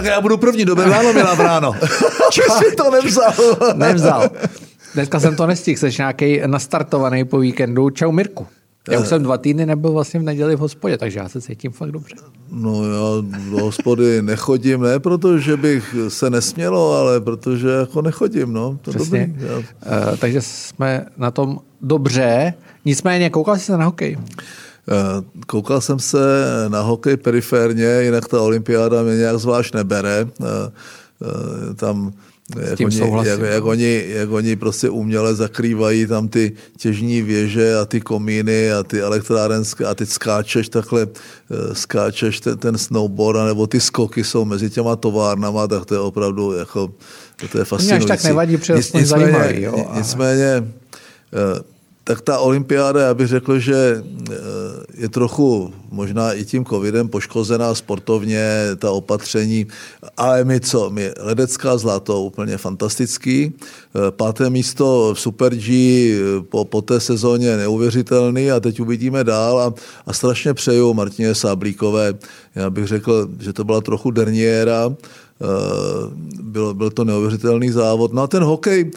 tak já budu první, do ráno mi ráno. Či si to nevzal. nevzal. Dneska jsem to nestihl, jsi nějaký nastartovaný po víkendu. Čau Mirku. Já už jsem dva týdny nebyl vlastně v neděli v hospodě, takže já se cítím fakt dobře. No já do hospody nechodím, ne protože bych se nesmělo, ale protože jako nechodím, no. To Přesně. Dobrý. Já... Uh, takže jsme na tom dobře. Nicméně, koukal jsi se na hokej? Uh, koukal jsem se na hokej periférně, jinak ta olympiáda mě nějak zvlášť nebere. Uh, uh, tam jak oni, jak, jak, no. oni, jak oni prostě uměle zakrývají tam ty těžní věže a ty komíny a ty elektrárenské a ty skáčeš takhle, eh, skáčeš ten, ten snowboard nebo ty skoky jsou mezi těma továrnama, tak to je opravdu jako, to je fascinující. Mě až tak nevadí, protože Nic, nicméně, zajímavý. Jo, nicméně eh, tak ta olympiáda, já bych řekl, že eh, je trochu možná i tím covidem poškozená sportovně, ta opatření, ale my co, my ledecká zlato, úplně fantastický, eh, páté místo v Super G eh, po, po té sezóně neuvěřitelný a teď uvidíme dál a, a strašně přeju Martině Sáblíkové, já bych řekl, že to byla trochu derniéra, byl, byl to neuvěřitelný závod. No a ten hokej,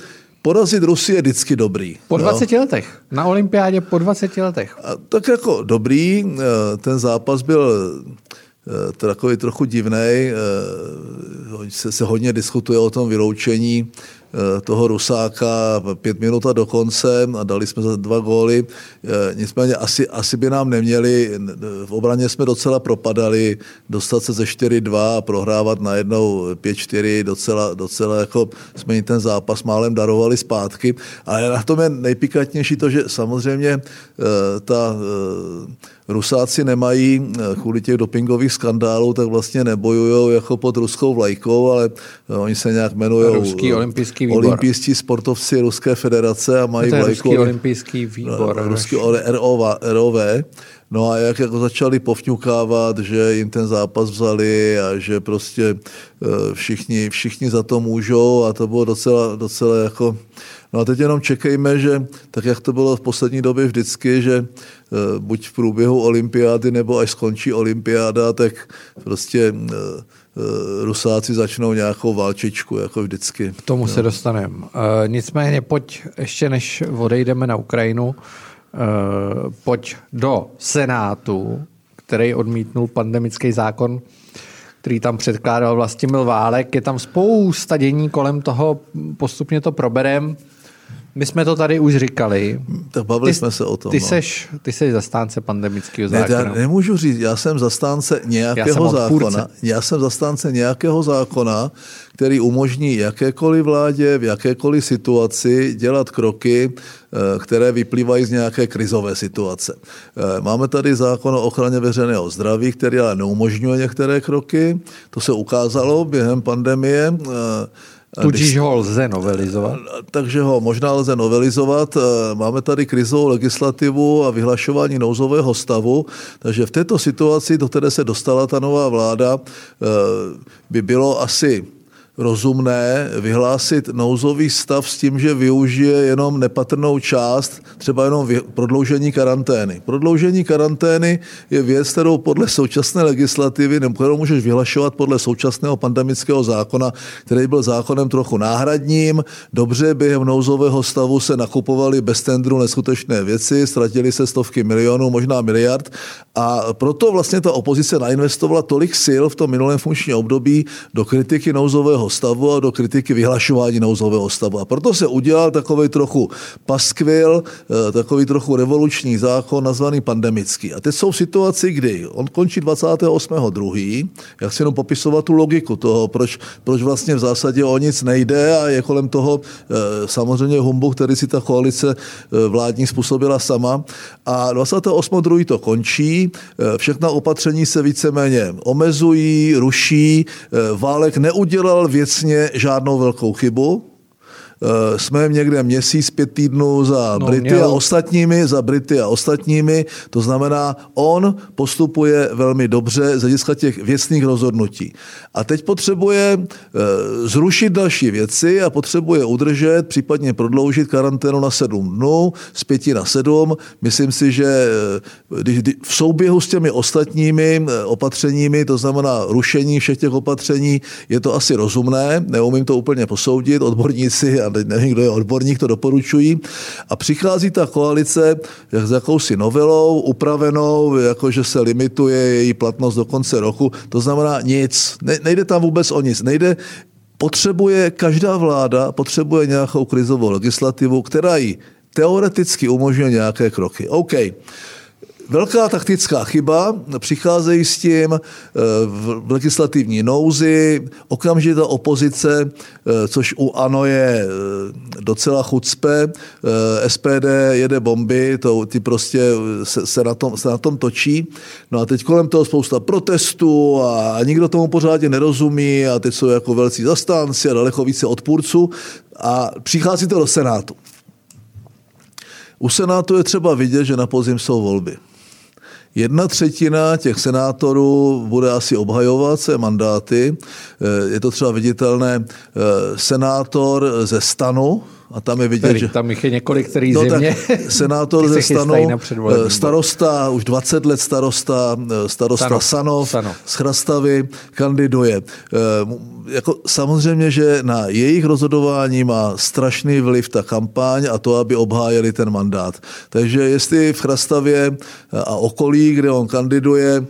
porazit Rusy je vždycky dobrý. Po 20 jo? letech. Na olympiádě po 20 letech. A tak jako dobrý, eh, ten zápas byl eh, takový trochu divný. Eh, se, se hodně diskutuje o tom vyloučení toho Rusáka pět minut do konce a dali jsme za dva góly. Eh, nicméně asi, asi by nám neměli, v obraně jsme docela propadali, dostat se ze 4-2 a prohrávat najednou 5-4, docela, docela jako jsme jim ten zápas málem darovali zpátky. Ale na tom je nejpikantnější to, že samozřejmě eh, ta Rusáci nemají eh, kvůli těch dopingových skandálů, tak vlastně nebojují jako pod ruskou vlajkou, ale eh, oni se nějak jmenují Ruský olympijský výbor. Olympijští sportovci Ruské federace a mají to je vlajku. Ruský olympijský výbor. Eh, ruský ROV, ROV. No a jak jako začali povňukávat, že jim ten zápas vzali a že prostě všichni, všichni za to můžou a to bylo docela, docela jako No a teď jenom čekejme, že tak, jak to bylo v poslední době vždycky, že e, buď v průběhu olympiády nebo až skončí olympiáda, tak prostě e, e, Rusáci začnou nějakou válčičku, jako vždycky. K tomu no. se dostaneme. E, nicméně pojď, ještě než odejdeme na Ukrajinu, e, pojď do Senátu, který odmítnul pandemický zákon, který tam předkládal Vlastimil Válek. Je tam spousta dění kolem toho, postupně to proberem. My jsme to tady už říkali. Tak bavili ty, jsme se o tom. Ty, no. seš, ty jsi zastánce pandemického zákona. Ne, já nemůžu říct, já jsem zastánce nějakého já jsem zákona. Já jsem zastánce nějakého zákona, který umožní jakékoliv vládě v jakékoliv situaci dělat kroky, eh, které vyplývají z nějaké krizové situace. Eh, máme tady zákon o ochraně veřejného zdraví, který ale neumožňuje některé kroky. To se ukázalo během pandemie. Eh, Tudíž ho lze novelizovat? Takže ho možná lze novelizovat. Máme tady krizovou legislativu a vyhlašování nouzového stavu, takže v této situaci, do které se dostala ta nová vláda, by bylo asi rozumné vyhlásit nouzový stav s tím, že využije jenom nepatrnou část, třeba jenom prodloužení karantény. Prodloužení karantény je věc, kterou podle současné legislativy, nebo kterou můžeš vyhlašovat podle současného pandemického zákona, který byl zákonem trochu náhradním. Dobře, během nouzového stavu se nakupovaly bez tendru neskutečné věci, ztratili se stovky milionů, možná miliard a proto vlastně ta opozice nainvestovala tolik sil v tom minulém funkčním období do kritiky nouzového nouzového stavu a do kritiky vyhlašování nouzového stavu. A proto se udělal takový trochu paskvil, eh, takový trochu revoluční zákon nazvaný pandemický. A teď jsou situaci, kdy on končí 28.2., jak si jenom popisovat tu logiku toho, proč, proč vlastně v zásadě o nic nejde a je kolem toho eh, samozřejmě humbu, který si ta koalice eh, vládní způsobila sama. A 28.2. to končí, všechna opatření se víceméně omezují, ruší, válek neudělal věcně žádnou velkou chybu. Eh, jsme někde měsíc, pět týdnů za No, Brity měl- a ostatními, za Brity a ostatními. To znamená, on postupuje velmi dobře z hlediska těch věcných rozhodnutí. A teď potřebuje eh, zrušit další věci a potřebuje udržet, případně prodloužit karanténu na sedm dnů, z pěti na sedm. Myslím si, že eh, v souběhu s těmi ostatními opatřeními, to znamená rušení všech těch opatření, je to asi rozumné, neumím to úplně posoudit, odborníci, a nevím, kdo je odborník, to doporučují. A přichází ta koalice s jakousi novelou, upravenou, jakože se limituje její platnost do konce roku. To znamená nic. Ne, nejde tam vůbec o nic. Nejde, potřebuje, každá vláda potřebuje nějakou krizovou legislativu, která jí teoreticky umožňuje nějaké kroky. OK. Velká taktická chyba, přicházejí s tím eh, v legislativní nouzi, okamžitá opozice, eh, což u ANO je eh, docela chucpe, SPD jede bomby, to, ty prostě se, se, na tom, se na tom točí. No a teď kolem toho spousta protestů a, a nikdo tomu pořádně nerozumí a teď jsou jako velcí zastánci a daleko více odpůrců a přichází to do Senátu. U Senátu je třeba vidět, že na podzim jsou volby. Jedna třetina těch senátorů bude asi obhajovat své mandáty. Eh, Je to třeba viditelné eh, senátor ze stanu, a tam je vidět, Který, že... tam jich je několik, který No tak senátor ze stanu, eh, starosta, už 20 let starosta, eh, starosta Sanov. Sanov, Sanov. z Chrastavy kandiduje. Eh, Jako samozřejmě, že na jejich rozhodování má strašný vliv ta kampaň a to, aby obhájili ten mandát. Takže jestli v Chrastavě a okolí, kde on kandiduje,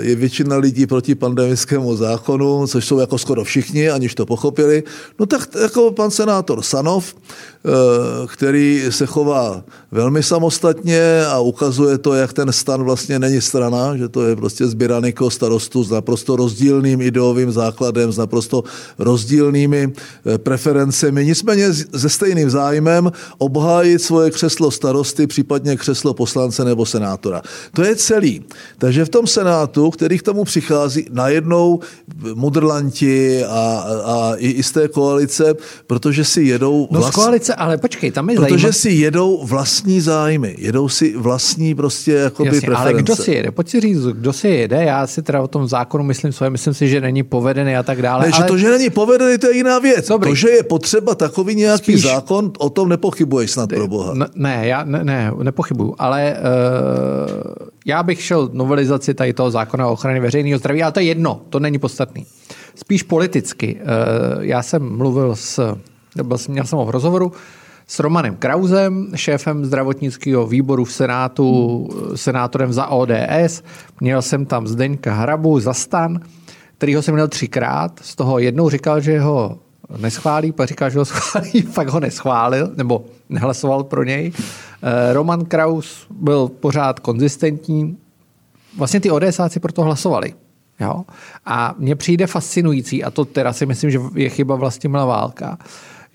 je většina lidí proti pandemickému zákonu, což jsou jako skoro všichni, aniž to pochopili, no tak jako pan senátor Sanov, který se chová velmi samostatně a ukazuje to, jak ten stan vlastně není strana, že to je prostě sběraniko starostu s naprosto rozdílným ideovým základem, s naprosto rozdílnými eh, preferencemi, nicméně se stejným zájmem obhájit svoje křeslo starosty, případně křeslo poslance nebo senátora. To je celý. Takže v tom senátu, který k tomu přichází, najednou mudrlanti a, a i, i z té koalice, protože si jedou No koalice, ale počkej, tam je Protože zajímavé. si jedou vlastní zájmy, jedou si vlastní prostě jakoby Jasně, preference. ale kdo si jede? Pojď si říct, kdo si jede. Já si teda o tom zákonu myslím svoje, myslím si, že není povedený a tak dále. Ne, že ale... to, že není povedený, to je jiná věc. Dobrý. To, že je potřeba takový nějaký Spíš- zákon, o tom nepochybuješ snad pro Boha. Ne, ne, já ne, ne, nepochybuju, ale uh, já bych šel novelizaci tady toho zákona o ochraně veřejného zdraví, ale to je jedno, to není podstatný. Spíš politicky. Uh, já jsem mluvil s, byl měl jsem ho v rozhovoru s Romanem Krausem, šéfem zdravotnického výboru v Senátu, senátorem za ODS. Měl jsem tam Zdeňka Hrabu za stan, kterýho jsem měl třikrát. Z toho jednou říkal, že ho neschválí, pak říkal, že ho schválí, pak ho neschválil, nebo nehlasoval pro něj. Eh, Roman Kraus byl pořád konzistentní. Vlastně ty ODSáci proto hlasovali. Jo? A mně přijde fascinující, a to teda si myslím, že je chyba Vlastimila Válka,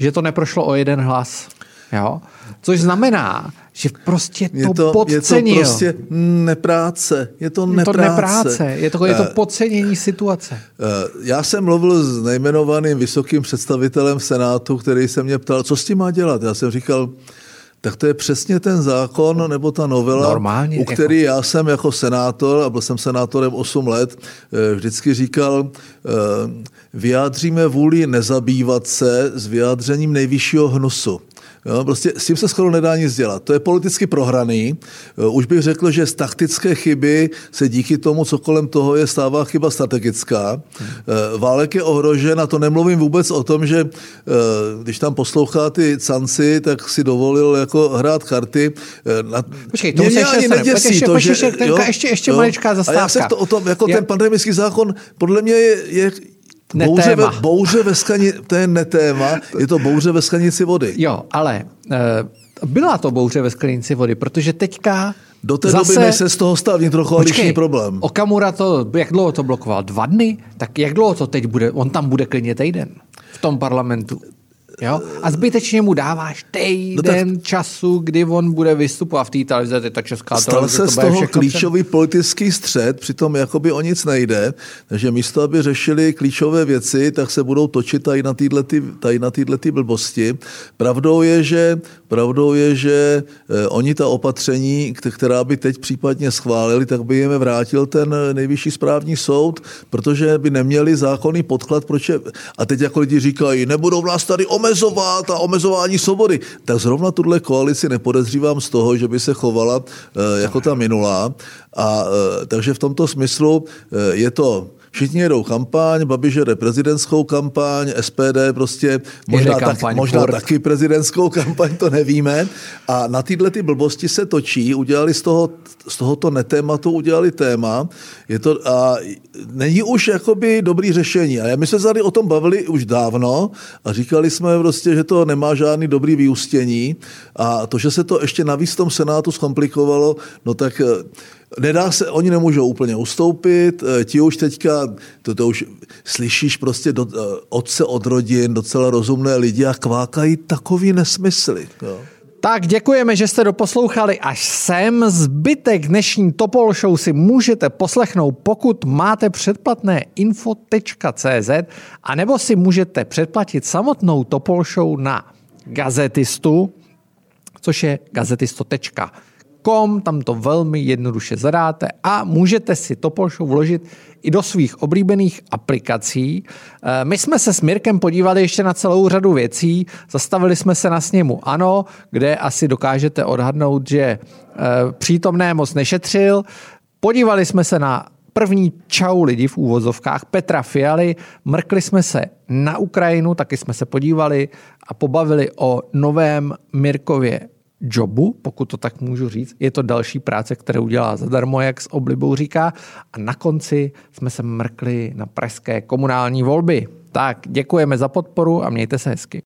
že to neprošlo o jeden hlas. Jo? Což znamená, že prostě to, je to, je to podcenil. prostě nepráce. Je to je nepráce. to nepráce, je to, je to Eh, podcenění situace. Eh, Já jsem mluvil s nejmenovaným vysokým představitelem Senátu, který se mě ptal, co s tím má dělat. Já jsem říkal, tak to je přesně ten zákon nebo ta novela, Normálně, u jako- který já jsem jako senátor, a byl jsem senátorem 8 let, eh, vždycky říkal, eh, vyjádříme vůli nezabývat se s vyjádřením nejvyššího hnusu. Jo, prostě s tím se skoro nedá nic dělat. To je politicky prohraný. Eh, Už bych řekl, že z taktické chyby se díky tomu, co kolem toho je, stává chyba strategická. Eh, Válek je ohrožen a to nemluvím vůbec o tom, že eh, když tam poslouchá ty canci, tak si dovolil jako hrát karty. Na... Počkej, to Mě- se ani neděsí ještě- to, že- ještě- tenka, ještě- ještě maličká A já se zastávka. to, o tom, jako Já- ten pandemický zákon, podle mě je, je bouře, ve, bouře ve skani, to je netéma, je to bouře ve sklenici vody. Jo, ale uh, byla to bouře ve sklenici vody, protože teďka Do té zase... doby, než se z toho stal vnitrokoaliční problém. Okamura to, jak dlouho to blokoval? Dva dny? Tak jak dlouho to teď bude? On tam bude klidně týden v tom parlamentu. Jo? A zbytečně mu dáváš týden no tak... času, kdy on bude vystupovat v té televizi, ta česká Stal televize. se to z toho klíčový před... politický střed, přitom jakoby o nic nejde, takže místo, aby řešili klíčové věci, tak se budou točit tady na týhle, tady na týhle blbosti. Pravdou je, že, pravdou je, že eh, oni ta opatření, která by teď případně schválili, tak by jim vrátil ten nejvyšší správní soud, protože by neměli zákonný podklad, proč je, a teď jako lidi říkají, nebudou nás tady omezovat a omezování svobody. Tak zrovna tuhle koalici nepodezřívám z toho, že by se chovala eh, jako ta minulá. A eh, takže v tomto smyslu eh, je to Všichni jedou kampaň, Babiš jede prezidentskou kampaň, SPD prostě možná, tak, možná taky prezidentskou kampaň, to nevíme. A na tyhle ty blbosti se točí, udělali z, toho, z tohoto netématu, udělali téma. Je to, a není už jakoby dobrý řešení. A my jsme se tady o tom bavili už dávno a říkali jsme prostě, že to nemá žádný dobrý vyústění. A to, že se to ještě navíc v tom Senátu zkomplikovalo, no tak Nedá se, oni nemůžou úplně ustoupit, eh, ti už teďka, to, to už slyšíš prostě do, eh, otce od rodin, docela rozumné lidi a kvákají takový nesmysly. Jo. Tak děkujeme, že jste doposlouchali až sem. Zbytek dnešní Topol Show si můžete poslechnout, pokud máte předplatné info.cz a nebo si můžete předplatit samotnou Topol Show na gazetistu, což je gazetisto.cz com, tam to velmi jednoduše zadáte a můžete si Topol Show vložit i do svých oblíbených aplikací. Eh, my jsme se s Mirkem podívali ještě na celou řadu věcí, zastavili jsme se na sněmu Ano, kde asi dokážete odhadnout, že eh, přítomné moc nešetřil. Podívali jsme se na první čau lidi v úvozovkách Petra Fialy, mrkli jsme se na Ukrajinu, taky jsme se podívali a pobavili o novém Mirkově jobu, pokud to tak můžu říct. Je to další práce, kterou dělá zadarmo, jak s oblibou říká. A na konci jsme se mrkli na pražské komunální volby. Tak, děkujeme za podporu a mějte se hezky.